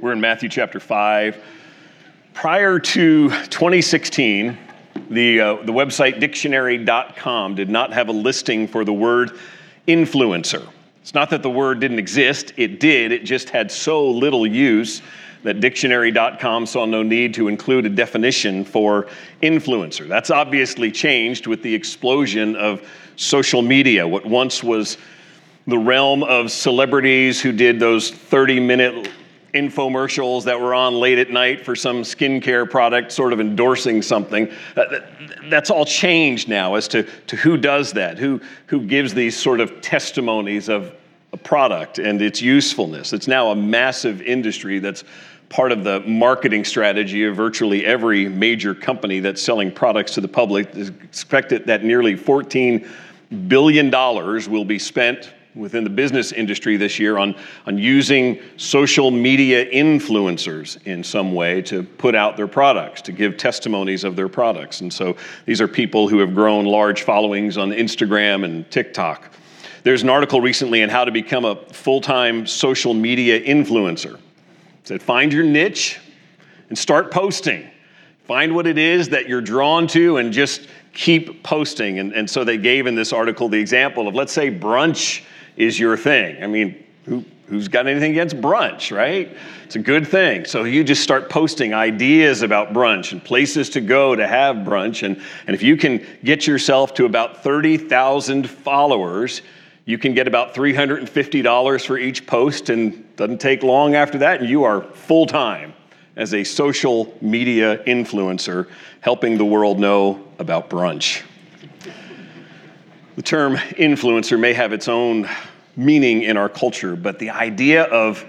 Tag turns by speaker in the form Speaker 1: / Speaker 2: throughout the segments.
Speaker 1: We're in Matthew chapter 5. Prior to 2016, the, uh, the website dictionary.com did not have a listing for the word influencer. It's not that the word didn't exist, it did, it just had so little use that dictionary.com saw no need to include a definition for influencer. That's obviously changed with the explosion of social media. What once was the realm of celebrities who did those 30 minute infomercials that were on late at night for some skincare product, sort of endorsing something. Uh, that's all changed now as to, to who does that, who, who gives these sort of testimonies of a product and its usefulness. It's now a massive industry that's part of the marketing strategy of virtually every major company that's selling products to the public. It's expected that nearly $14 billion will be spent within the business industry this year on, on using social media influencers in some way to put out their products, to give testimonies of their products. And so these are people who have grown large followings on Instagram and TikTok. There's an article recently on how to become a full time social media influencer. It said, find your niche and start posting. Find what it is that you're drawn to and just keep posting. And, and so they gave in this article the example of, let's say, brunch is your thing. I mean, who, who's got anything against brunch, right? It's a good thing. So you just start posting ideas about brunch and places to go to have brunch. And, and if you can get yourself to about 30,000 followers, you can get about $350 for each post, and doesn't take long after that, and you are full time as a social media influencer helping the world know about brunch. The term influencer may have its own meaning in our culture, but the idea of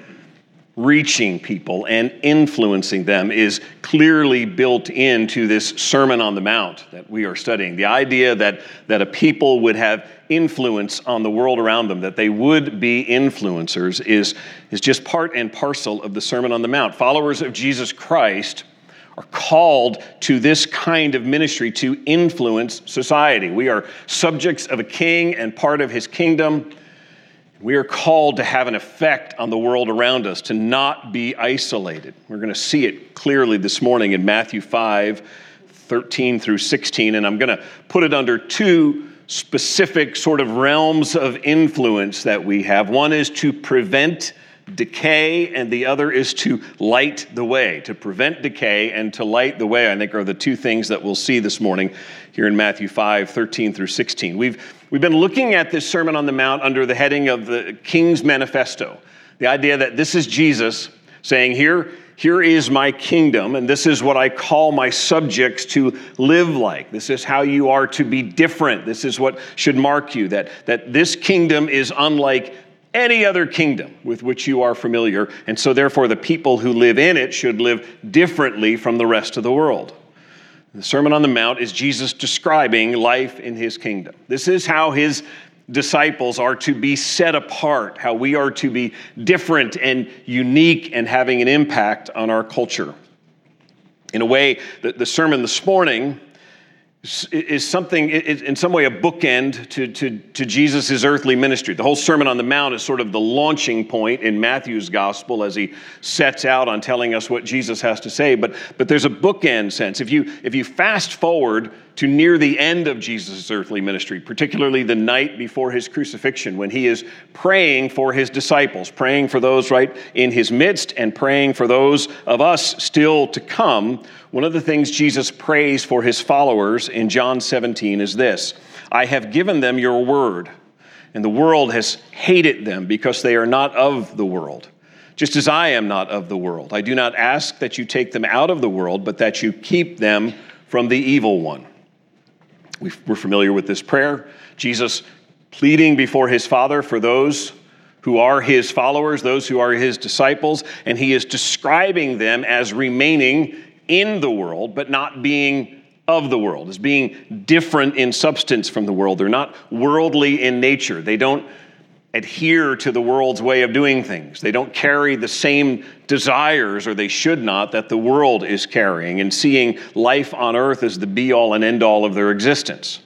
Speaker 1: reaching people and influencing them is clearly built into this Sermon on the Mount that we are studying. The idea that, that a people would have influence on the world around them, that they would be influencers, is, is just part and parcel of the Sermon on the Mount. Followers of Jesus Christ are called to this kind of ministry to influence society. We are subjects of a king and part of his kingdom. We are called to have an effect on the world around us, to not be isolated. We're going to see it clearly this morning in Matthew 5 13 through 16, and I'm going to put it under two specific sort of realms of influence that we have. One is to prevent decay, and the other is to light the way. To prevent decay and to light the way, I think, are the two things that we'll see this morning here in Matthew 5 13 through 16. We've, we've been looking at this Sermon on the Mount under the heading of the King's Manifesto. The idea that this is Jesus saying, Here, here is my kingdom, and this is what I call my subjects to live like. This is how you are to be different. This is what should mark you that, that this kingdom is unlike any other kingdom with which you are familiar, and so therefore the people who live in it should live differently from the rest of the world. The Sermon on the Mount is Jesus describing life in his kingdom. This is how his disciples are to be set apart, how we are to be different and unique and having an impact on our culture. In a way, the, the sermon this morning is something, in some way, a bookend to, to, to Jesus' earthly ministry. The whole Sermon on the Mount is sort of the launching point in Matthew's gospel as he sets out on telling us what Jesus has to say. But, but there's a bookend sense. If you, if you fast forward to near the end of Jesus' earthly ministry, particularly the night before his crucifixion, when he is praying for his disciples, praying for those right in his midst, and praying for those of us still to come. One of the things Jesus prays for his followers in John 17 is this I have given them your word, and the world has hated them because they are not of the world just as I am not of the world. I do not ask that you take them out of the world, but that you keep them from the evil one. We're familiar with this prayer. Jesus pleading before his Father for those who are his followers, those who are his disciples, and he is describing them as remaining in the world, but not being of the world, as being different in substance from the world. They're not worldly in nature. They don't adhere to the world's way of doing things. They don't carry the same desires, or they should not, that the world is carrying, and seeing life on earth as the be all and end all of their existence.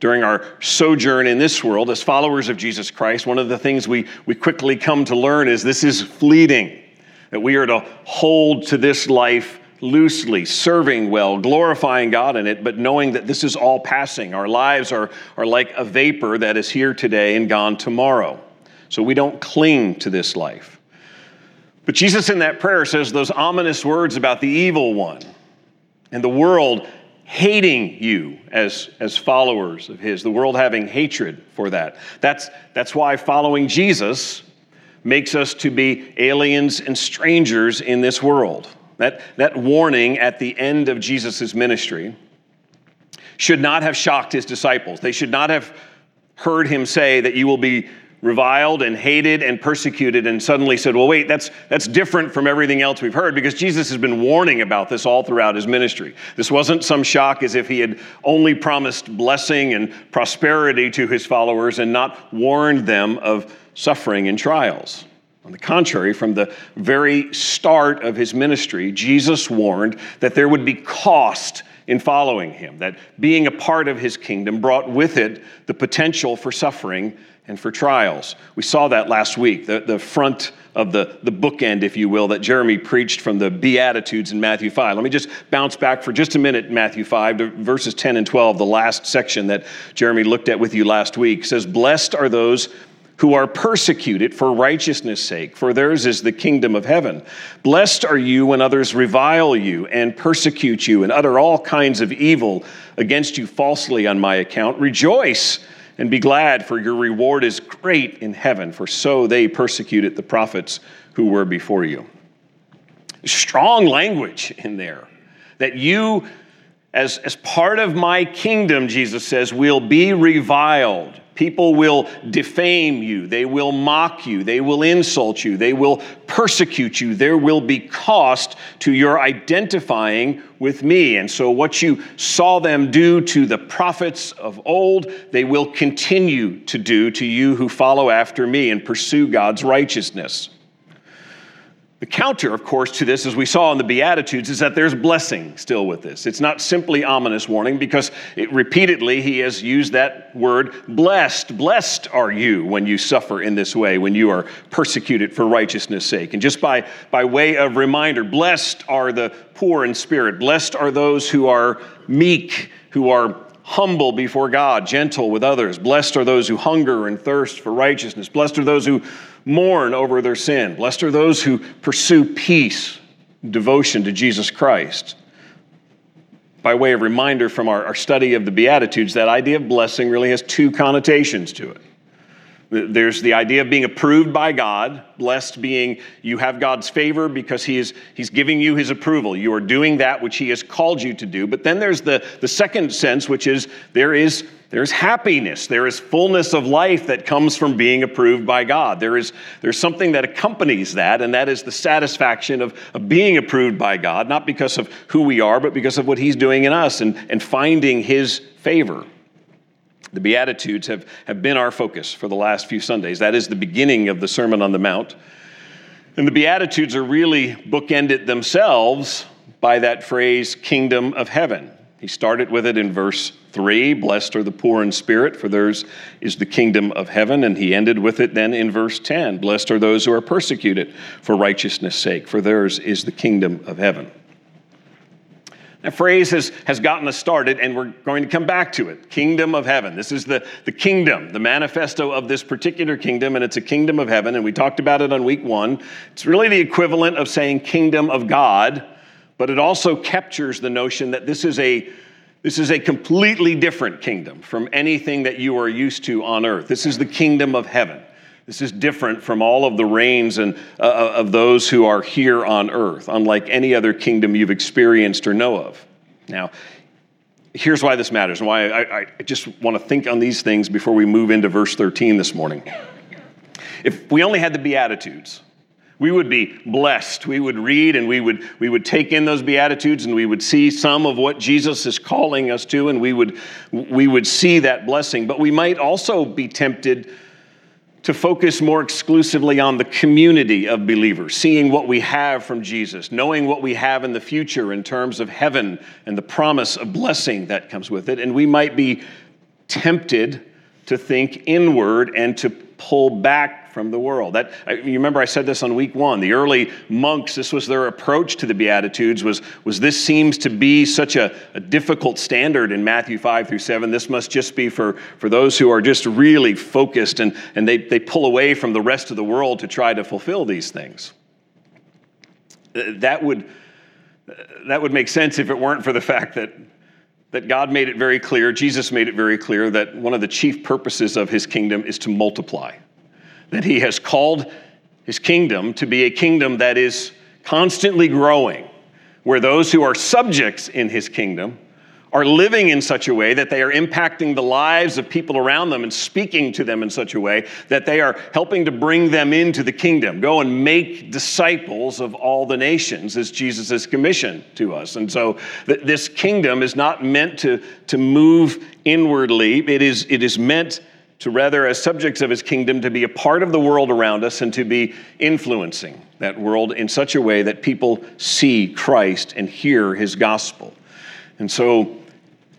Speaker 1: During our sojourn in this world, as followers of Jesus Christ, one of the things we, we quickly come to learn is this is fleeting. that we are to hold to this life loosely, serving well, glorifying God in it, but knowing that this is all passing. Our lives are, are like a vapor that is here today and gone tomorrow. So we don't cling to this life. But Jesus in that prayer says those ominous words about the evil one and the world hating you as, as followers of his, the world having hatred for that. That's, that's why following Jesus makes us to be aliens and strangers in this world. That, that warning at the end of Jesus' ministry should not have shocked his disciples. They should not have heard him say that you will be reviled and hated and persecuted and suddenly said, well, wait, that's, that's different from everything else we've heard because Jesus has been warning about this all throughout his ministry. This wasn't some shock as if he had only promised blessing and prosperity to his followers and not warned them of suffering and trials. On the contrary, from the very start of his ministry, Jesus warned that there would be cost in following him, that being a part of his kingdom brought with it the potential for suffering and for trials. We saw that last week, the, the front of the, the bookend, if you will, that Jeremy preached from the Beatitudes in Matthew 5. Let me just bounce back for just a minute, Matthew 5, to verses 10 and 12, the last section that Jeremy looked at with you last week. It says, Blessed are those who are persecuted for righteousness' sake, for theirs is the kingdom of heaven. Blessed are you when others revile you and persecute you and utter all kinds of evil against you falsely on my account. Rejoice and be glad, for your reward is great in heaven, for so they persecuted the prophets who were before you. Strong language in there that you, as, as part of my kingdom, Jesus says, will be reviled People will defame you. They will mock you. They will insult you. They will persecute you. There will be cost to your identifying with me. And so, what you saw them do to the prophets of old, they will continue to do to you who follow after me and pursue God's righteousness. The counter, of course, to this, as we saw in the Beatitudes, is that there's blessing still with this. It's not simply ominous warning because it, repeatedly he has used that word blessed. Blessed are you when you suffer in this way, when you are persecuted for righteousness' sake. And just by, by way of reminder, blessed are the poor in spirit, blessed are those who are meek, who are humble before God, gentle with others. Blessed are those who hunger and thirst for righteousness. Blessed are those who mourn over their sin. Blessed are those who pursue peace, devotion to Jesus Christ. By way of reminder from our, our study of the Beatitudes, that idea of blessing really has two connotations to it. There's the idea of being approved by God, blessed being you have God's favor because he is, He's giving you His approval. You are doing that which He has called you to do. But then there's the, the second sense, which is there is there's happiness, there is fullness of life that comes from being approved by God. There is there's something that accompanies that, and that is the satisfaction of, of being approved by God, not because of who we are, but because of what He's doing in us and, and finding His favor. The Beatitudes have, have been our focus for the last few Sundays. That is the beginning of the Sermon on the Mount. And the Beatitudes are really bookended themselves by that phrase, kingdom of heaven. He started with it in verse 3 Blessed are the poor in spirit, for theirs is the kingdom of heaven. And he ended with it then in verse 10 Blessed are those who are persecuted for righteousness' sake, for theirs is the kingdom of heaven. That phrase has, has gotten us started, and we're going to come back to it. Kingdom of heaven. This is the, the kingdom, the manifesto of this particular kingdom, and it's a kingdom of heaven, and we talked about it on week one. It's really the equivalent of saying kingdom of God, but it also captures the notion that this is a this is a completely different kingdom from anything that you are used to on earth. This is the kingdom of heaven. This is different from all of the reigns and, uh, uh, of those who are here on earth, unlike any other kingdom you've experienced or know of. Now, here's why this matters and why I, I just want to think on these things before we move into verse 13 this morning. If we only had the Beatitudes, we would be blessed. We would read and we would, we would take in those Beatitudes and we would see some of what Jesus is calling us to, and we would, we would see that blessing. But we might also be tempted to focus more exclusively on the community of believers, seeing what we have from Jesus, knowing what we have in the future in terms of heaven and the promise of blessing that comes with it. And we might be tempted to think inward and to pull back from the world. That you remember I said this on week 1. The early monks, this was their approach to the beatitudes was was this seems to be such a, a difficult standard in Matthew 5 through 7. This must just be for for those who are just really focused and and they they pull away from the rest of the world to try to fulfill these things. Uh, that would uh, that would make sense if it weren't for the fact that that God made it very clear, Jesus made it very clear, that one of the chief purposes of his kingdom is to multiply. That he has called his kingdom to be a kingdom that is constantly growing, where those who are subjects in his kingdom are living in such a way that they are impacting the lives of people around them and speaking to them in such a way that they are helping to bring them into the kingdom. Go and make disciples of all the nations, as Jesus has commissioned to us. And so th- this kingdom is not meant to, to move inwardly, it is, it is meant to rather, as subjects of his kingdom, to be a part of the world around us and to be influencing that world in such a way that people see Christ and hear his gospel. And so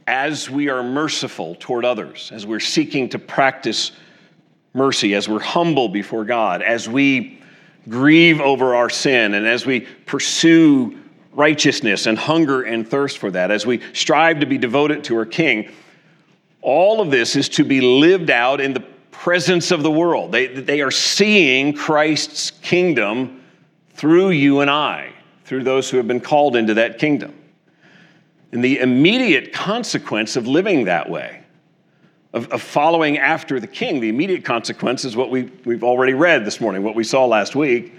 Speaker 1: as we are merciful toward others, as we're seeking to practice mercy, as we're humble before God, as we grieve over our sin, and as we pursue righteousness and hunger and thirst for that, as we strive to be devoted to our King, all of this is to be lived out in the presence of the world. They, they are seeing Christ's kingdom through you and I, through those who have been called into that kingdom. And the immediate consequence of living that way, of, of following after the king, the immediate consequence is what we, we've already read this morning, what we saw last week.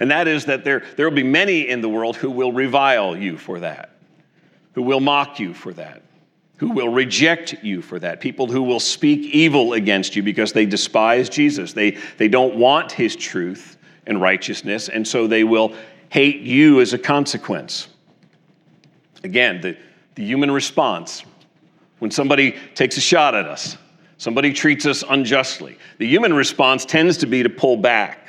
Speaker 1: And that is that there, there will be many in the world who will revile you for that, who will mock you for that, who will reject you for that, people who will speak evil against you because they despise Jesus. They, they don't want his truth and righteousness, and so they will hate you as a consequence. Again, the, the human response when somebody takes a shot at us, somebody treats us unjustly. The human response tends to be to pull back,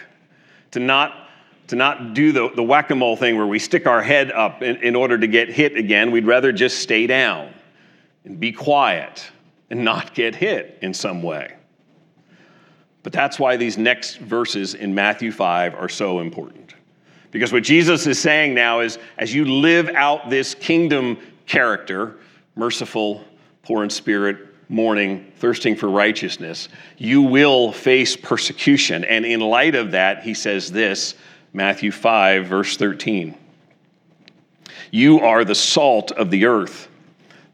Speaker 1: to not, to not do the, the whack a mole thing where we stick our head up in, in order to get hit again. We'd rather just stay down and be quiet and not get hit in some way. But that's why these next verses in Matthew 5 are so important. Because what Jesus is saying now is as you live out this kingdom character, merciful, poor in spirit, mourning, thirsting for righteousness, you will face persecution. And in light of that, he says this Matthew 5, verse 13. You are the salt of the earth.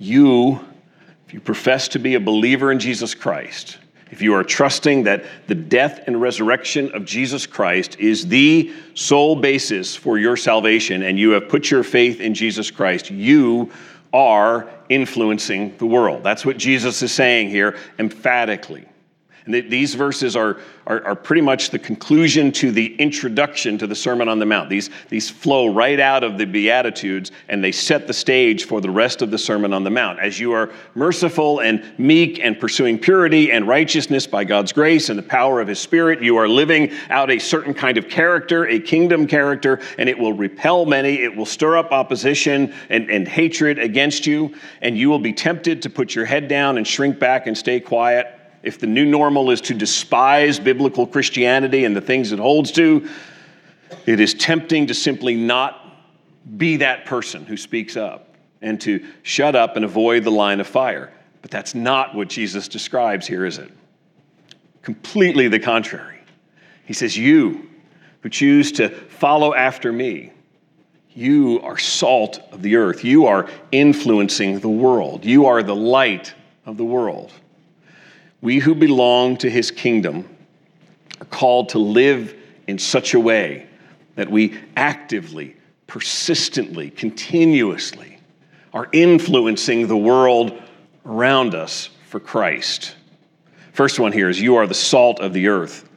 Speaker 1: You, if you profess to be a believer in Jesus Christ, if you are trusting that the death and resurrection of Jesus Christ is the sole basis for your salvation and you have put your faith in Jesus Christ, you are influencing the world. That's what Jesus is saying here emphatically. And these verses are, are, are, pretty much the conclusion to the introduction to the Sermon on the Mount. These, these flow right out of the Beatitudes and they set the stage for the rest of the Sermon on the Mount. As you are merciful and meek and pursuing purity and righteousness by God's grace and the power of His Spirit, you are living out a certain kind of character, a kingdom character, and it will repel many. It will stir up opposition and, and hatred against you, and you will be tempted to put your head down and shrink back and stay quiet if the new normal is to despise biblical Christianity and the things it holds to, it is tempting to simply not be that person who speaks up and to shut up and avoid the line of fire. But that's not what Jesus describes here, is it? Completely the contrary. He says, You who choose to follow after me, you are salt of the earth. You are influencing the world. You are the light of the world. We who belong to his kingdom are called to live in such a way that we actively, persistently, continuously are influencing the world around us for Christ. First one here is you are the salt of the earth.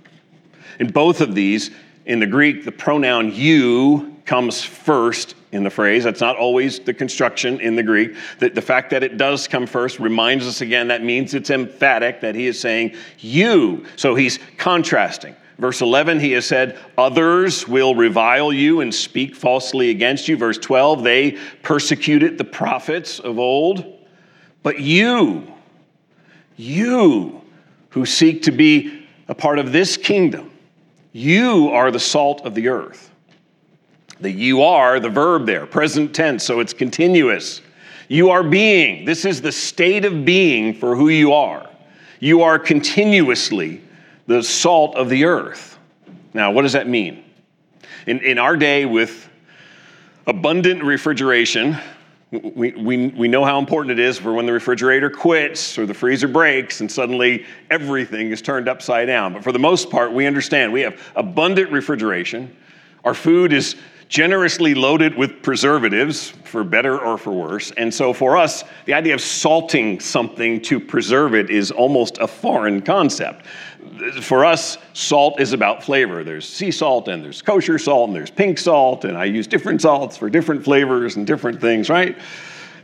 Speaker 1: In both of these, in the Greek, the pronoun you comes first in the phrase. That's not always the construction in the Greek. The, the fact that it does come first reminds us again that means it's emphatic, that he is saying you. So he's contrasting. Verse 11, he has said, Others will revile you and speak falsely against you. Verse 12, they persecuted the prophets of old. But you, you who seek to be a part of this kingdom, you are the salt of the earth. The you are, the verb there, present tense, so it's continuous. You are being. This is the state of being for who you are. You are continuously the salt of the earth. Now, what does that mean? In, in our day, with abundant refrigeration, we, we, we know how important it is for when the refrigerator quits or the freezer breaks and suddenly everything is turned upside down. But for the most part, we understand we have abundant refrigeration. Our food is generously loaded with preservatives, for better or for worse. And so for us, the idea of salting something to preserve it is almost a foreign concept. For us, salt is about flavor. There's sea salt and there's kosher salt and there's pink salt, and I use different salts for different flavors and different things, right?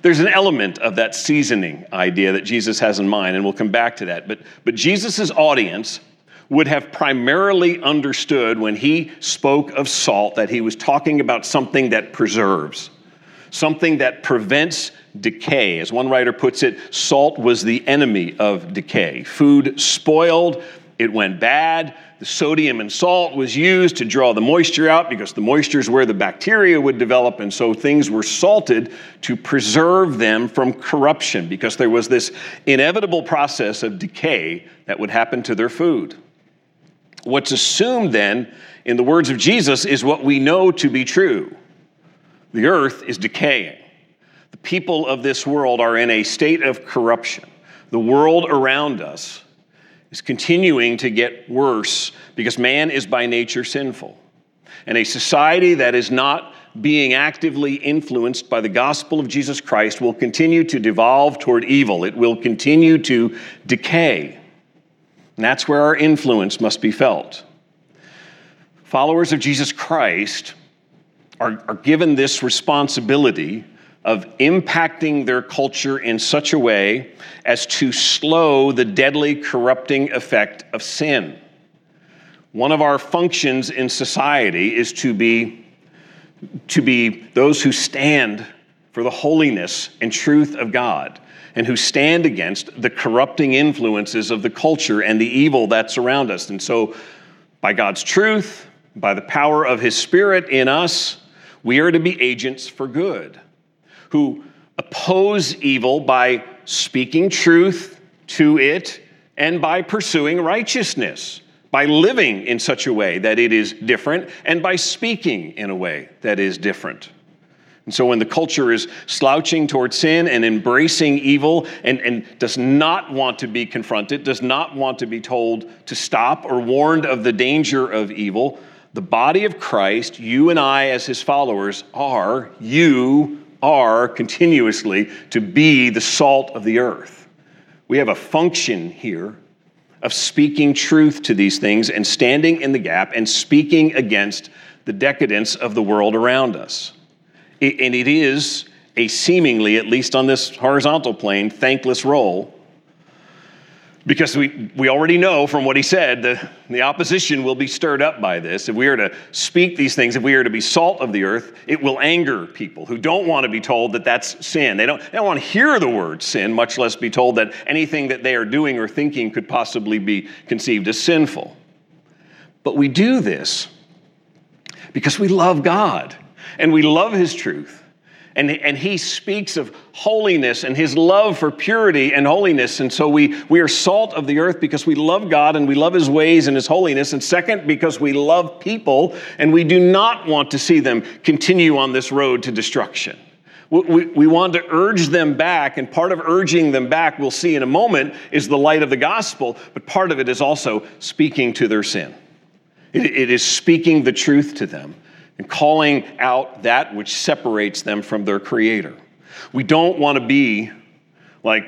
Speaker 1: There's an element of that seasoning idea that Jesus has in mind, and we'll come back to that. But, but Jesus' audience would have primarily understood when he spoke of salt that he was talking about something that preserves, something that prevents decay. As one writer puts it, salt was the enemy of decay. Food spoiled, it went bad. The sodium and salt was used to draw the moisture out because the moisture is where the bacteria would develop, and so things were salted to preserve them from corruption because there was this inevitable process of decay that would happen to their food. What's assumed then, in the words of Jesus, is what we know to be true the earth is decaying. The people of this world are in a state of corruption. The world around us is continuing to get worse because man is by nature sinful. And a society that is not being actively influenced by the gospel of Jesus Christ will continue to devolve toward evil. It will continue to decay. And that's where our influence must be felt. Followers of Jesus Christ are, are given this responsibility of impacting their culture in such a way as to slow the deadly corrupting effect of sin. One of our functions in society is to be, to be those who stand for the holiness and truth of God and who stand against the corrupting influences of the culture and the evil that's around us. And so, by God's truth, by the power of His Spirit in us, we are to be agents for good, who oppose evil by speaking truth to it and by pursuing righteousness, by living in such a way that it is different, and by speaking in a way that is different. And so when the culture is slouching toward sin and embracing evil and, and does not want to be confronted, does not want to be told to stop or warned of the danger of evil, the body of Christ, you and I as his followers, are, you are continuously to be the salt of the earth. We have a function here of speaking truth to these things and standing in the gap and speaking against the decadence of the world around us and it is a seemingly, at least on this horizontal plane, thankless role. Because we, we already know from what he said, the, the opposition will be stirred up by this. If we are to speak these things, if we are to be salt of the earth, it will anger people who don't want to be told that that's sin. They don't, they don't want to hear the word sin, much less be told that anything that they are doing or thinking could possibly be conceived as sinful. But we do this because we love God and we love his truth. And, and he speaks of holiness and his love for purity and holiness. And so we, we are salt of the earth because we love God and we love his ways and his holiness. And second, because we love people and we do not want to see them continue on this road to destruction. We, we want to urge them back, and part of urging them back, we'll see in a moment, is the light of the gospel, but part of it is also speaking to their sin. it, it is speaking the truth to them and calling out that which separates them from their creator. We don't want to be like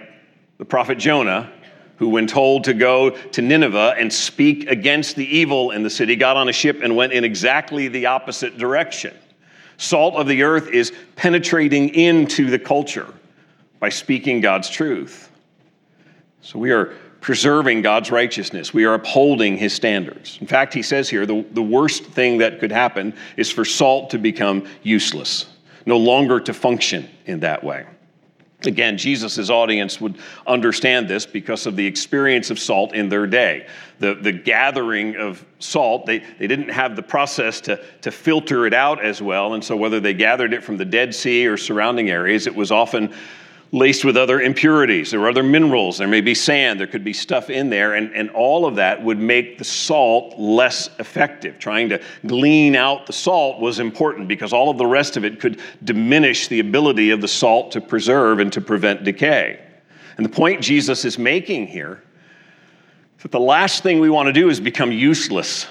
Speaker 1: the prophet Jonah, who, when told to go to Nineveh and speak against the evil in the city, got on a ship and went in exactly the opposite direction. Salt of the earth is penetrating into the culture by speaking God's truth. So we are preserving God's righteousness. We are upholding his standards. In fact, he says here the, the worst thing that could happen is for salt to become useless, no longer to function in that way. Again, Jesus' audience would understand this because of the experience of salt in their day. The, the gathering of salt, they, they didn't have the process to, to filter it out as well. And so, whether they gathered it from the Dead Sea or surrounding areas, it was often laced with other impurities. There were other minerals. There may be sand. There could be stuff in there. And, and all of that would make the salt less effective. Trying to glean out the salt was important because all of the rest of it could diminish the ability of the salt to preserve and to prevent decay. And the point Jesus is making here is that the last thing we want to do is become useless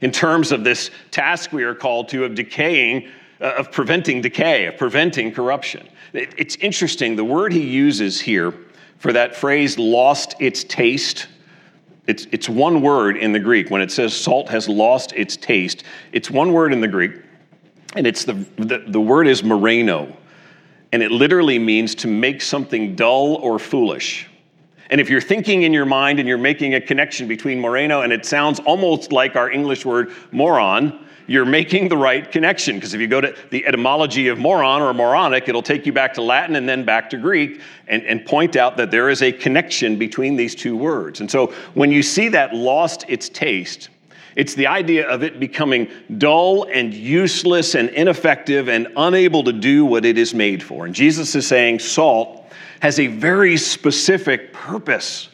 Speaker 1: in terms of this task we are called to of decaying, Uh, of preventing decay, of preventing corruption. It's interesting, the word he uses here for that phrase, lost its taste, it's, it's one word in the Greek. When it says salt has lost its taste, it's one word in the Greek, and it's the, the, the word is moraino, and it literally means to make something dull or foolish. And if you're thinking in your mind and you're making a connection between moraino and it sounds almost like our English word moron, you're making the right connection. Because if you go to the etymology of moron or moronic, it'll take you back to Latin and then back to Greek and, and point out that there is a connection between these two words. And so when you see that lost its taste, it's the idea of it becoming dull and useless and ineffective and unable to do what it is made for. And Jesus is saying salt has a very specific purpose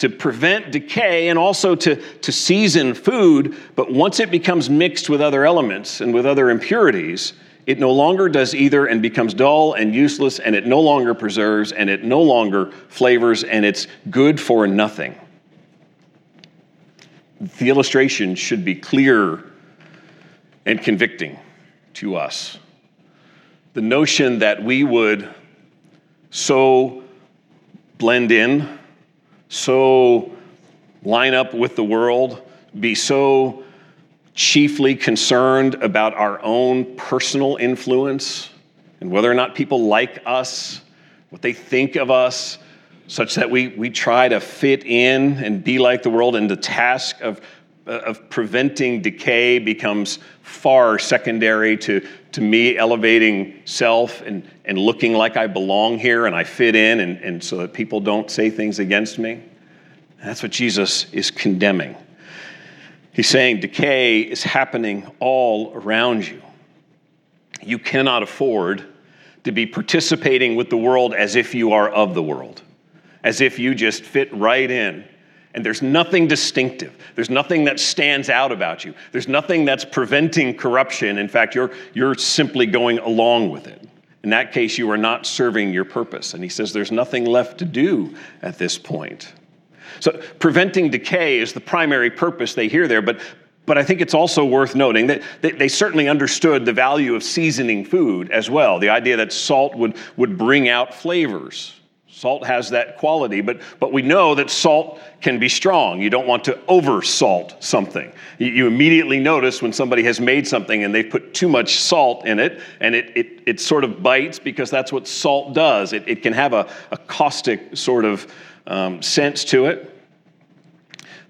Speaker 1: to prevent decay and also to, to season food. But once it becomes mixed with other elements and with other impurities, it no longer does either and becomes dull and useless, and it no longer preserves, and it no longer flavors, and it's good for nothing. The illustration should be clear and convicting to us. The notion that we would so blend in so line up with the world, be so chiefly concerned about our own personal influence and whether or not people like us, what they think of us, such that we, we try to fit in and be like the world, and the task of, uh, of preventing decay becomes far secondary to, to me elevating self and, and looking like I belong here and I fit in, and, and so that people don't say things against me. That's what Jesus is condemning. He's saying decay is happening all around you. You cannot afford to be participating with the world as if you are of the world, as if you just fit right in. And there's nothing distinctive. There's nothing that stands out about you. There's nothing that's preventing corruption. In fact, you're, you're simply going along with it. In that case, you are not serving your purpose. And he says there's nothing left to do at this point. So, preventing decay is the primary purpose they hear there, but, but I think it's also worth noting that they, they, certainly understood the value of seasoning food as well. The idea that salt would, would bring out flavors. Salt has that quality, but, but we know that salt can be strong. You don't want to over salt something. You, you, immediately notice when somebody has made something and they've put too much salt in it, and it, it, it sort of bites because that's what salt does. It, it can have a, a caustic sort of um, sense to it.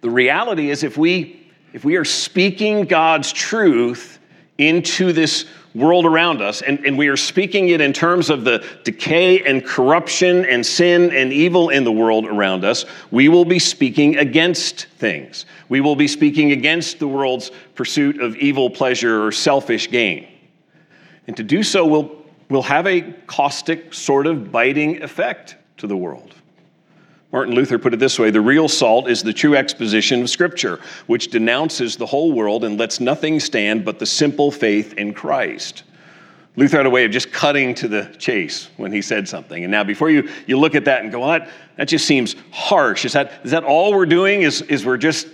Speaker 1: The reality is, if we, if we are speaking God's truth into this world around us, and, and we are speaking it in terms of the decay and corruption and sin and evil in the world around us, we will be speaking against things. We will be speaking against the world's pursuit of evil pleasure or selfish gain. And to do so will, will have a caustic, sort of biting effect to the world. Martin Luther put it this way the real salt is the true exposition of Scripture, which denounces the whole world and lets nothing stand but the simple faith in Christ. Luther had a way of just cutting to the chase when he said something. And now, before you, you look at that and go, well, that, that just seems harsh. Is that, is that all we're doing? Is, is we're just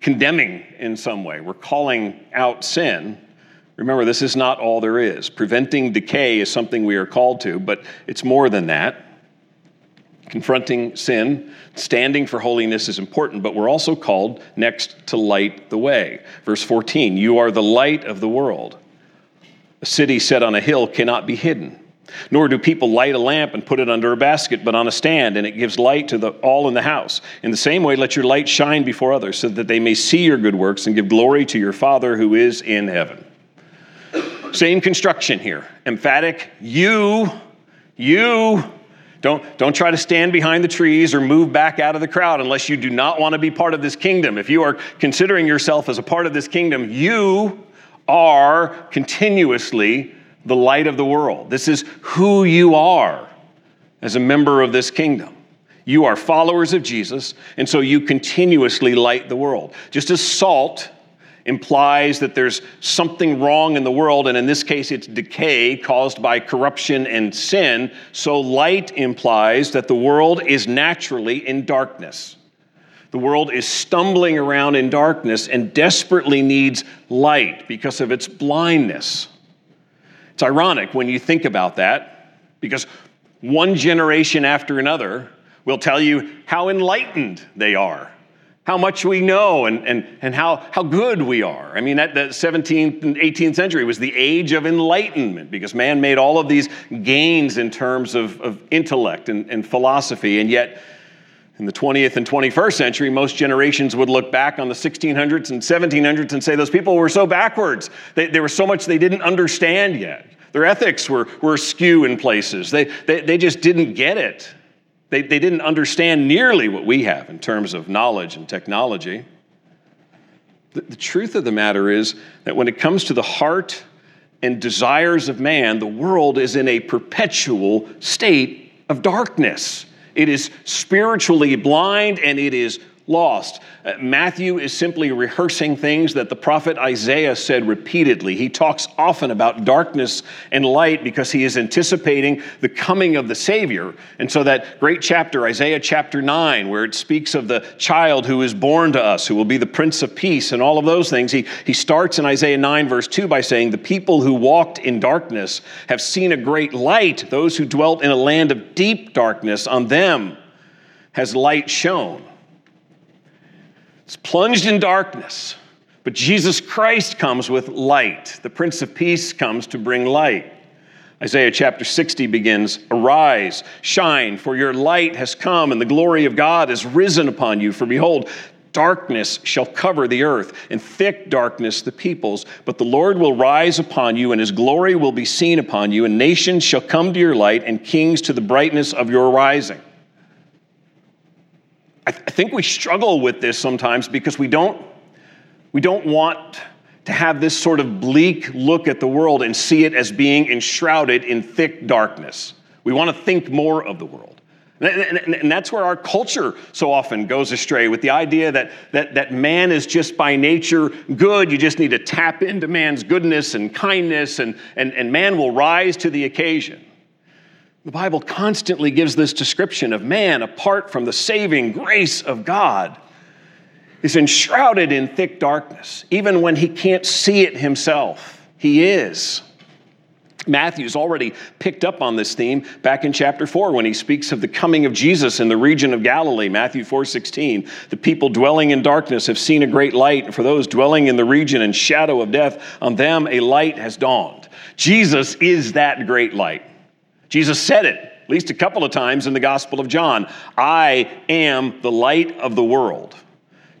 Speaker 1: condemning in some way? We're calling out sin. Remember, this is not all there is. Preventing decay is something we are called to, but it's more than that. Confronting sin, standing for holiness is important, but we're also called next to light the way. Verse 14 You are the light of the world. A city set on a hill cannot be hidden. Nor do people light a lamp and put it under a basket, but on a stand, and it gives light to the, all in the house. In the same way, let your light shine before others, so that they may see your good works and give glory to your Father who is in heaven. Same construction here. Emphatic, you, you. Don't, don't try to stand behind the trees or move back out of the crowd unless you do not want to be part of this kingdom. If you are considering yourself as a part of this kingdom, you are continuously the light of the world. This is who you are as a member of this kingdom. You are followers of Jesus, and so you continuously light the world. Just as salt implies that there's something wrong in the world, and in this case, it's decay caused by corruption and sin, so light implies that the world is naturally in darkness. The world is stumbling around in darkness and desperately needs light because of its blindness. It's ironic when you think about that because one generation after another will tell you how enlightened they are, how much we know, and, and, and how, how good we are. I mean, that, the 17th and 18th century was the age of enlightenment because man made all of these gains in terms of, of intellect and, and philosophy, and yet in the 20th and 21st century, most generations would look back on the 1600s and 1700s and say those people were so backwards. They, there was so much they didn't understand yet. Their ethics were, were askew in places. They, they, they just didn't get it. They, they didn't understand nearly what we have in terms of knowledge and technology. The, the truth of the matter is that when it comes to the heart and desires of man, the world is in a perpetual state of darkness. It is spiritually blind and it is lost. Uh, Matthew is simply rehearsing things that the prophet Isaiah said repeatedly. He talks often about darkness and light because he is anticipating the coming of the Savior. And so, that great chapter, Isaiah chapter 9, where it speaks of the child who is born to us, who will be the Prince of Peace, and all of those things, he, he starts in Isaiah 9, verse 2, by saying, The people who walked in darkness have seen a great light. Those who dwelt in a land of deep darkness, on them has light shone. Plunged in darkness. But Jesus Christ comes with light. The Prince of Peace comes to bring light. Isaiah chapter 60 begins Arise, shine, for your light has come, and the glory of God is risen upon you. For behold, darkness shall cover the earth, and thick darkness the peoples. But the Lord will rise upon you, and his glory will be seen upon you, and nations shall come to your light, and kings to the brightness of your rising. I, th- I think we struggle with this sometimes because we don't, we don't want to have this sort of bleak look at the world and see it as being enshrouded in thick darkness. We want to think more of the world. And, that's where our culture so often goes astray with the idea that, that, that man is just by nature good. You just need to tap into man's goodness and kindness, and, and, and man will rise to the occasion. The Bible constantly gives this description of man apart from the saving grace of God is enshrouded in thick darkness, even when he can't see it himself. He is. Matthew's already picked up on this theme back in chapter 4 when he speaks of the coming of Jesus in the region of Galilee, Matthew 4:16. The people dwelling in darkness have seen a great light, and for those dwelling in the region and shadow of death, on them a light has dawned. Jesus is that great light. Jesus said it at least a couple of times in the Gospel of John I am the light of the world.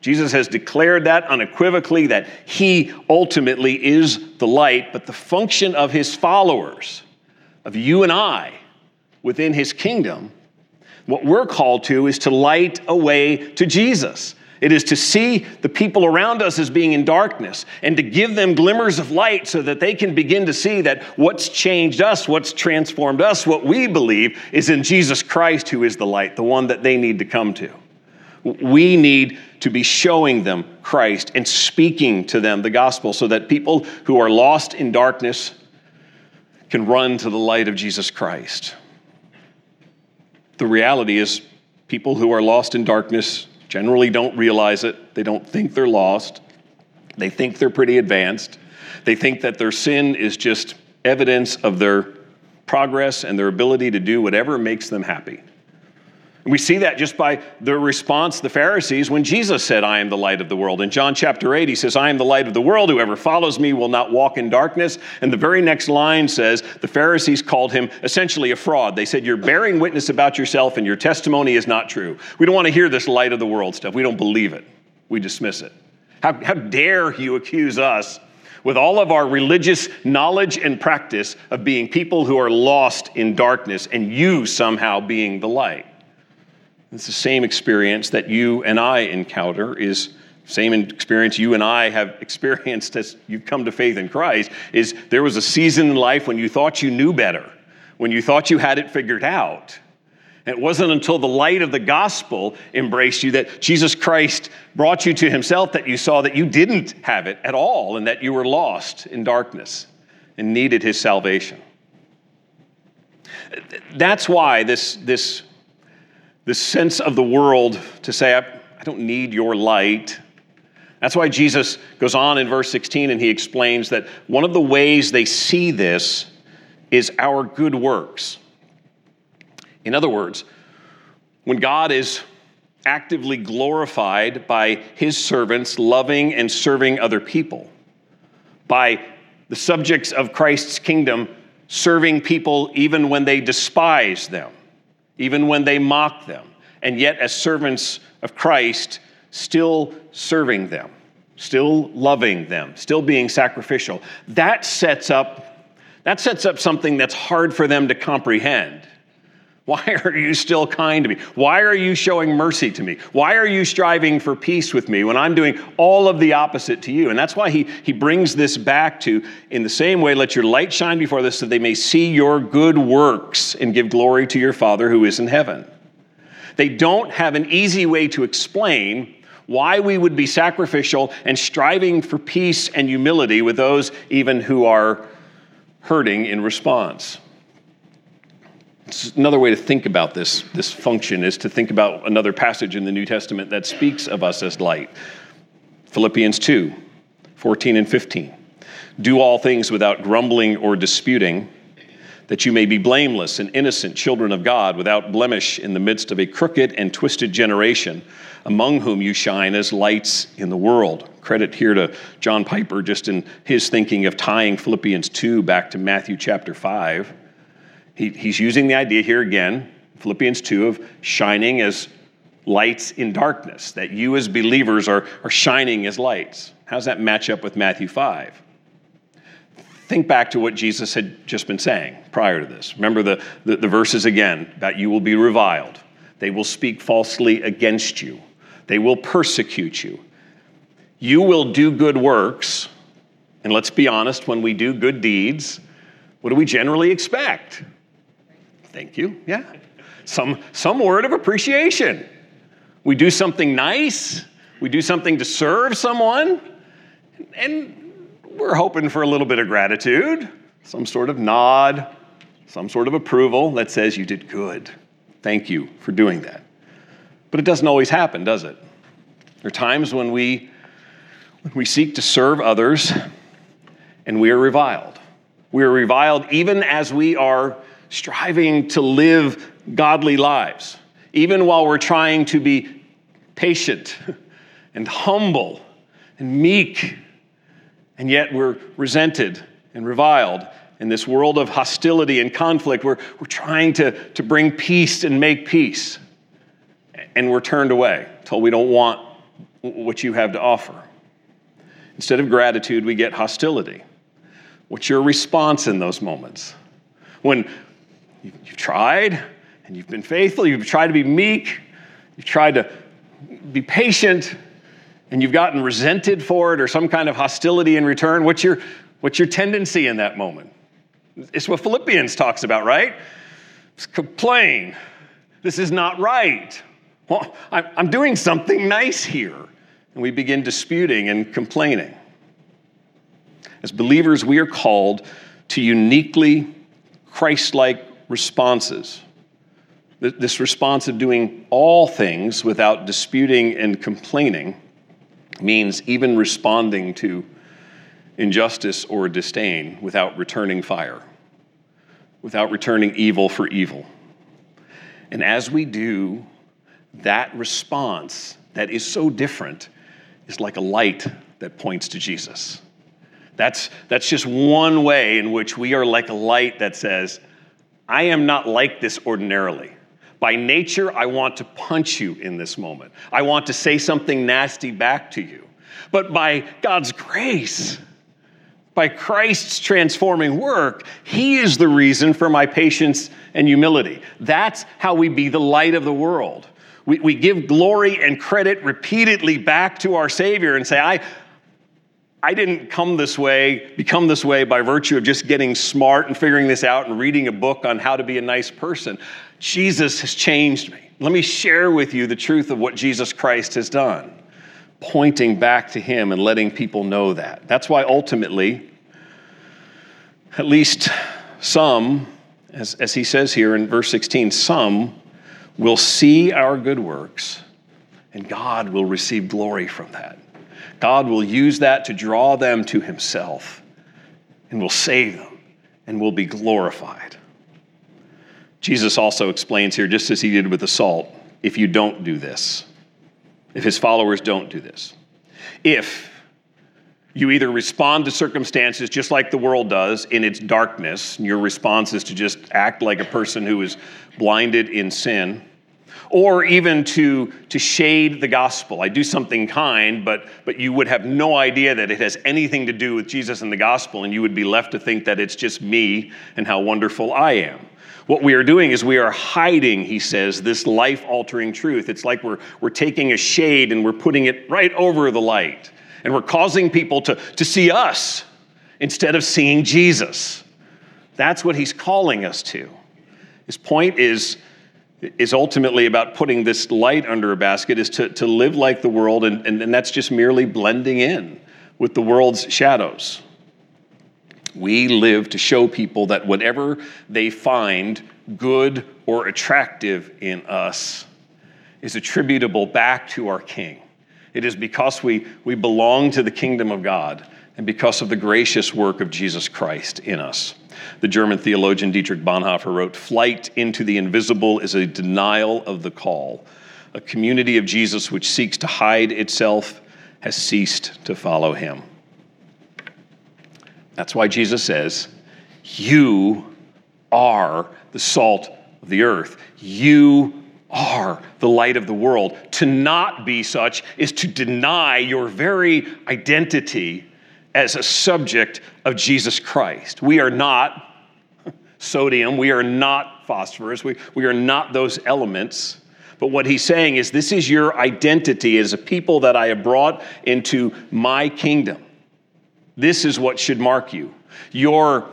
Speaker 1: Jesus has declared that unequivocally that he ultimately is the light, but the function of his followers, of you and I within his kingdom, what we're called to is to light a way to Jesus. It is to see the people around us as being in darkness and to give them glimmers of light so that they can begin to see that what's changed us, what's transformed us, what we believe is in Jesus Christ, who is the light, the one that they need to come to. We need to be showing them Christ and speaking to them the gospel so that people who are lost in darkness can run to the light of Jesus Christ. The reality is, people who are lost in darkness generally don't realize it. They don't think they're lost. They think they're pretty advanced. They think that their sin is just evidence of their progress and their ability to do whatever makes them happy. And we see that just by the response the Pharisees when Jesus said, I am the light of the world. In John chapter 8, he says, I am the light of the world. Whoever follows me will not walk in darkness. And the very next line says, the Pharisees called him essentially a fraud. They said, You're bearing witness about yourself and your testimony is not true. We don't want to hear this light of the world stuff. We don't believe it, we dismiss it. How, how dare you accuse us with all of our religious knowledge and practice of being people who are lost in darkness and you somehow being the light? It's the same experience that you and I encounter is same experience you and I have experienced as you've come to faith in Christ is there was a season in life when you thought you knew better, when you thought you had it figured out. And it wasn't until the light of the gospel embraced you that Jesus Christ brought you to himself that you saw that you didn't have it at all and that you were lost in darkness and needed his salvation. That's why this, this this sense of the world to say, I, I don't need your light. That's why Jesus goes on in verse 16 and he explains that one of the ways they see this is our good works. In other words, when God is actively glorified by his servants loving and serving other people, by the subjects of Christ's kingdom serving people even when they despise them, even when they mock them, and yet, as servants of Christ, still serving them, still loving them, still being sacrificial. That sets up that sets up something that's hard for them to comprehend. Why are you still kind to me? Why are you showing mercy to me? Why are you striving for peace with me when I'm doing all of the opposite to you? And that's why he, he brings this back to, in the same way, let your light shine before this so they may see your good works and give glory to your Father who is in heaven. They don't have an easy way to explain why we would be sacrificial and striving for peace and humility with those even who are hurting in response. Another way to think about this, this function is to think about another passage in the New Testament that speaks of us as light. Philippians 2 14 and 15. Do all things without grumbling or disputing, that you may be blameless and innocent children of God, without blemish in the midst of a crooked and twisted generation, among whom you shine as lights in the world. Credit here to John Piper, just in his thinking of tying Philippians 2 back to Matthew chapter 5. He, he's using the idea here again, Philippians 2, of shining as lights in darkness, that you as believers are, are shining as lights. How does that match up with Matthew 5? Think back to what Jesus had just been saying prior to this. Remember the, the, the verses again about you will be reviled, they will speak falsely against you, they will persecute you. You will do good works, and let's be honest, when we do good deeds, what do we generally expect? Thank you. Yeah. Some, some word of appreciation. We do something nice, we do something to serve someone, and we're hoping for a little bit of gratitude, some sort of nod, some sort of approval that says you did good. Thank you for doing that. But it doesn't always happen, does it? There are times when we, when we seek to serve others and we are reviled. We are reviled even as we are striving to live godly lives, even while we're trying to be patient and humble and meek, and yet we're resented and reviled. In this world of hostility and conflict, we're, we're trying to, to bring peace and make peace. And we're turned away, told we don't want what you have to offer. Instead of gratitude, we get hostility. What's your response in those moments? When, You've tried and you've been faithful. You've tried to be meek. You've tried to be patient and you've gotten resented for it or some kind of hostility in return. What's your, what's your tendency in that moment? It's what Philippians talks about, right? It's complain. This is not right. Well, I'm doing something nice here. And we begin disputing and complaining. As believers, we are called to uniquely Christ like responses. This response of doing all things without disputing and complaining means even responding to injustice or disdain without returning fire, without returning evil for evil. And as we do that response that is so different is like a light that points to Jesus. That's, that's just one way in which we are like a light that says, I am not like this ordinarily. By nature, I want to punch you in this moment. I want to say something nasty back to you. But by God's grace, by Christ's transforming work, He is the reason for my patience and humility. That's how we be the light of the world. We, we give glory and credit repeatedly back to our Savior and say, I, I didn't come this way, become this way by virtue of just getting smart and figuring this out and reading a book on how to be a nice person. Jesus has changed me. Let me share with you the truth of what Jesus Christ has done, pointing back to Him and letting people know that. That's why ultimately, at least some, as, as He says here in verse 16, some will see our good works, and God will receive glory from that. God will use that to draw them to Himself and will save them and will be glorified. Jesus also explains here, just as he did with the salt, if you don't do this, if his followers don't do this, if you either respond to circumstances just like the world does in its darkness, and your response is to just act like a person who is blinded in sin, or even to, to shade the gospel. I do something kind, but, but you would have no idea that it has anything to do with Jesus and the gospel, and you would be left to think that it's just me and how wonderful I am. What we are doing is we are hiding, he says, this life altering truth. It's like we're, we're taking a shade and we're putting it right over the light, and we're causing people to, to see us instead of seeing Jesus. That's what he's calling us to. His point is is ultimately about putting this light under a basket is to, to live like the world, and, and, and that's just merely blending in with the world's shadows. We live to show people that whatever they find good or attractive in us is attributable back to our King. It is because we, we belong to the kingdom of God and because of the gracious work of Jesus Christ in us. The German theologian Dietrich Bonhoeffer wrote Flight into the invisible is a denial of the call. A community of Jesus which seeks to hide itself has ceased to follow him. That's why Jesus says, You are the salt of the earth. You are the light of the world. To not be such is to deny your very identity as a subject of Jesus Christ. We are not sodium, we are not phosphorus, we, we are not those elements. But what he's saying is, this is your identity as a people that I have brought into my kingdom. This is what should mark you. Your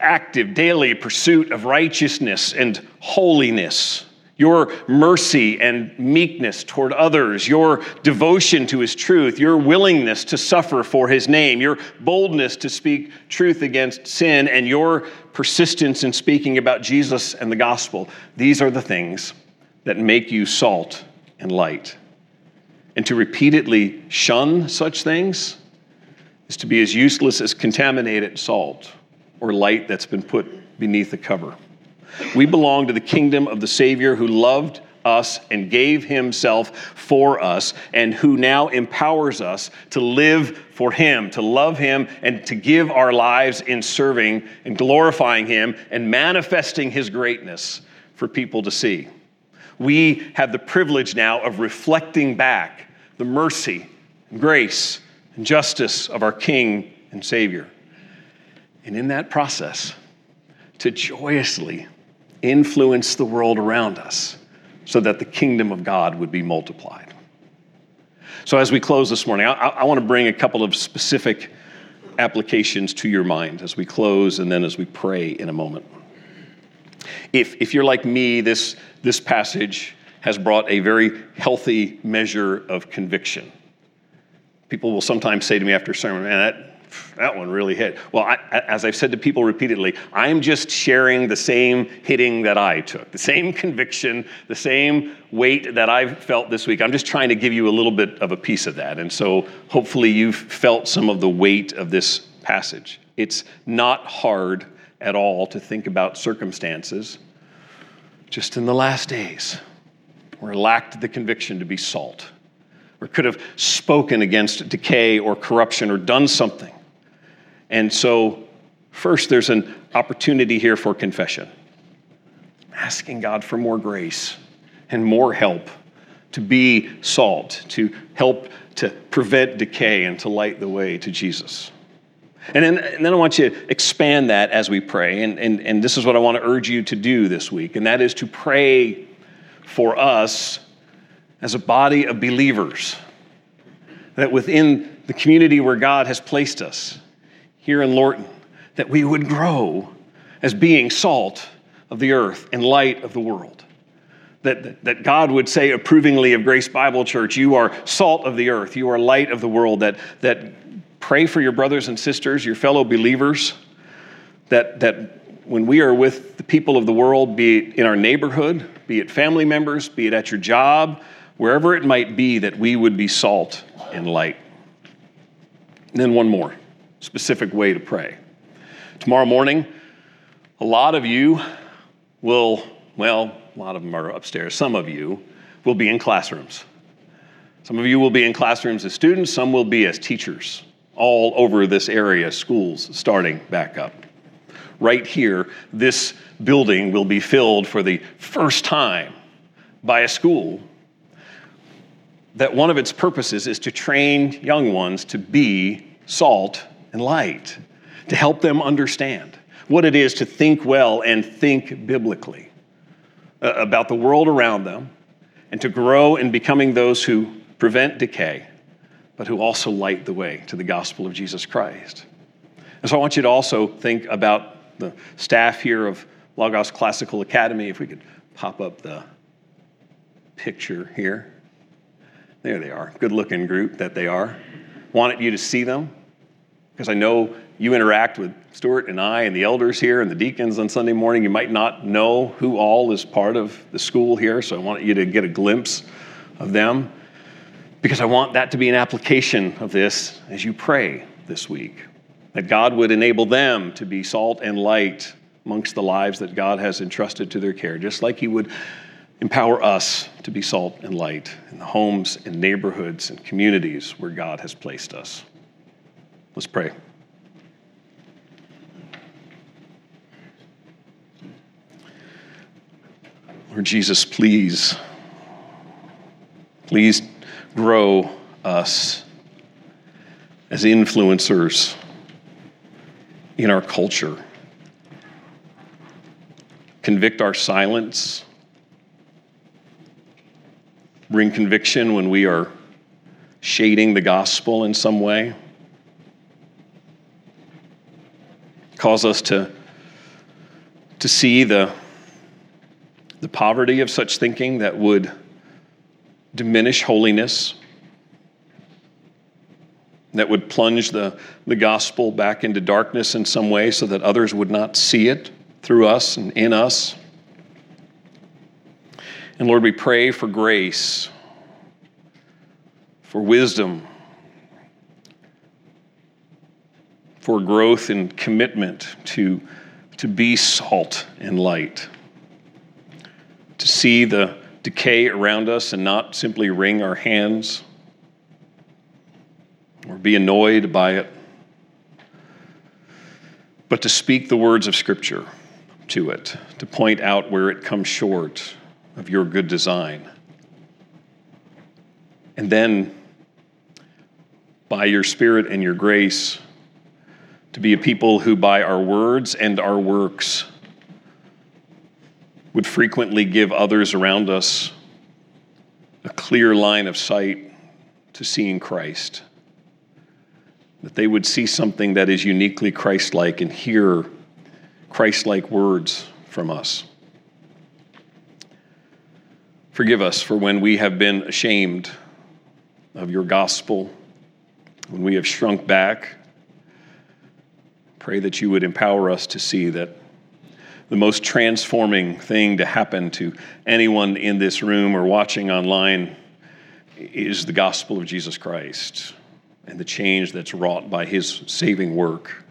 Speaker 1: active daily pursuit of righteousness and holiness your mercy and meekness toward others, your devotion to his truth, your willingness to suffer for his name, your boldness to speak truth against sin, and your persistence in speaking about Jesus and the gospel. These are the things that make you salt and light. And to repeatedly shun such things is to be as useless as contaminated salt or light that's been put beneath the cover. We belong to the kingdom of the Savior who loved us and gave himself for us, and who now empowers us to live for him, to love him, and to give our lives in serving and glorifying him and manifesting his greatness for people to see. We have the privilege now of reflecting back the mercy and grace and justice of our King and Savior. And in that process, to joyously influence the world around us so that the kingdom of God would be multiplied. So, as we close this morning, I, I want to bring a couple of specific applications to your mind as we close and then as we pray in a moment. If, if you're like me, this, this passage has brought a very healthy measure of conviction. People will sometimes say to me after a sermon, man, that, that one really hit. Well, I, as I've said to people repeatedly, I'm just sharing the same hitting that I took, the same conviction, the same weight that I've felt this week. I'm just trying to give you a little bit of a piece of that. And so hopefully you've felt some of the weight of this passage. It's not hard at all to think about circumstances just in the last days or lacked the conviction to be salt, or could have spoken against decay or corruption or done something. And so, first, there's an opportunity here for confession, asking God for more grace and more help to be salt, to help to prevent decay and to light the way to Jesus. And then, and then I want you to expand that as we pray. And, and, and this is what I want to urge you to do this week, and that is to pray for us as a body of believers. That within the community where God has placed us, here in Lorton, that we would grow as being salt of the earth and light of the world. That, that God would say approvingly of Grace Bible Church, you are salt of the earth, you are light of the world, that, that pray for your brothers and sisters, your fellow believers, that, that when we are with the people of the world, be it in our neighborhood, be it family members, be it at your job, wherever it might be, that we would be salt and light. And then one more specific way to pray. Tomorrow morning, a lot of you will, well, a lot of them are upstairs, some of you will be in classrooms. Some of you will be in classrooms as students, some will be as teachers all over this area, schools starting back up. Right here, this building will be filled for the first time by a school that one of its purposes is to train young ones to be salt and light, to help them understand what it is to think well and think biblically uh, about the world around them, and to grow in becoming those who prevent decay but who also light the way to the gospel of Jesus Christ. And so I want you to also think about the staff here of Logos Classical Academy. If we could pop up the picture here. There they are. Good looking group that they are. Wanted you to see them because I know you interact with Stuart and I and the elders here and the deacons on Sunday morning. You might not know who all is part of the school here, so I want you to get a glimpse of them because I want that to be an application of this as you pray this week. That God would enable them to be salt and light amongst the lives that God has entrusted to their care, just like He would empower us to be salt and light in the homes and neighborhoods and communities where God has placed us. Let's pray. Lord Jesus, please, please grow us as influencers in our culture. Convict our silence. Bring conviction when we are shading the gospel in some way. Cause us to, to see the, the poverty of such thinking that would diminish holiness, that would plunge the, the gospel back into darkness in some way so that others would not see it through us and in us. And Lord, we pray for grace, for wisdom, for growth and commitment to, to be salt and light, to see the decay around us and not simply wring our hands or be annoyed by it, but to speak the words of Scripture to it, to point out where it comes short of your good design. And then, by your Spirit and your grace, to be a people who, by our words and our works, would frequently give others around us a clear line of sight to seeing Christ. That they would see something that is uniquely Christ like and hear Christ like words from us. Forgive us for when we have been ashamed of your gospel, when we have shrunk back. Pray that you would empower us to see that the most transforming thing to happen to anyone in this room or watching online is the gospel of Jesus Christ and the change that's wrought by his saving work.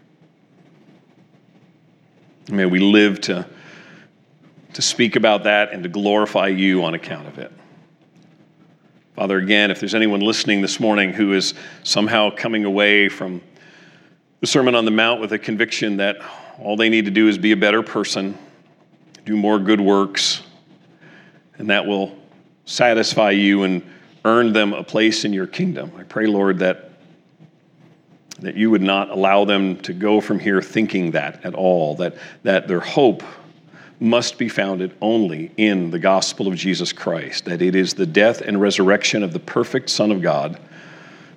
Speaker 1: May we live to, to speak about that and to glorify you on account of it. Father, again, if there's anyone listening this morning who is somehow coming away from the Sermon on the Mount with a conviction that all they need to do is be a better person, do more good works, and that will satisfy you and earn them a place in your kingdom. I pray, Lord, that that you would not allow them to go from here thinking that at all, that, that their hope must be founded only in the gospel of Jesus Christ, that it is the death and resurrection of the perfect Son of God,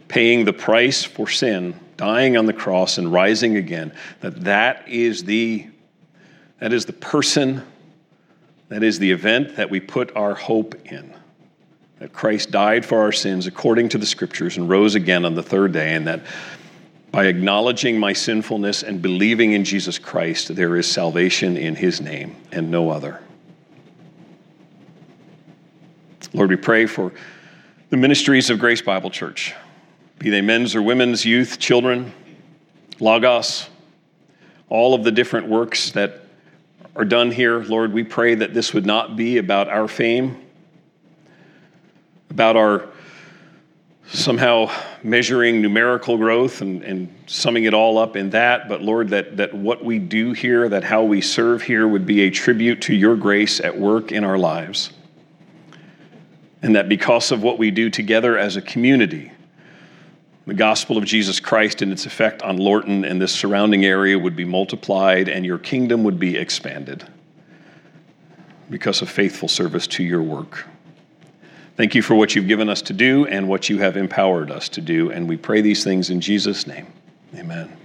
Speaker 1: paying the price for sin, dying on the cross and rising again, that that is the that is the person, that is the event that we put our hope in. That Christ died for our sins according to the scriptures and rose again on the third day, and that by acknowledging my sinfulness and believing in Jesus Christ, there is salvation in his name and no other. Lord, we pray for the ministries of Grace Bible Church, be they men's or women's, youth, children, Logos, all of the different works that are done here. Lord, we pray that this would not be about our fame, about our somehow measuring numerical growth and, and summing it all up in that, but Lord, that, that what we do here, that how we serve here would be a tribute to your grace at work in our lives. And that because of what we do together as a community, the gospel of Jesus Christ and its effect on Lorton and this surrounding area would be multiplied and your kingdom would be expanded because of faithful service to your work. Thank you for what you've given us to do and what you have empowered us to do. And we pray these things in Jesus' name. Amen.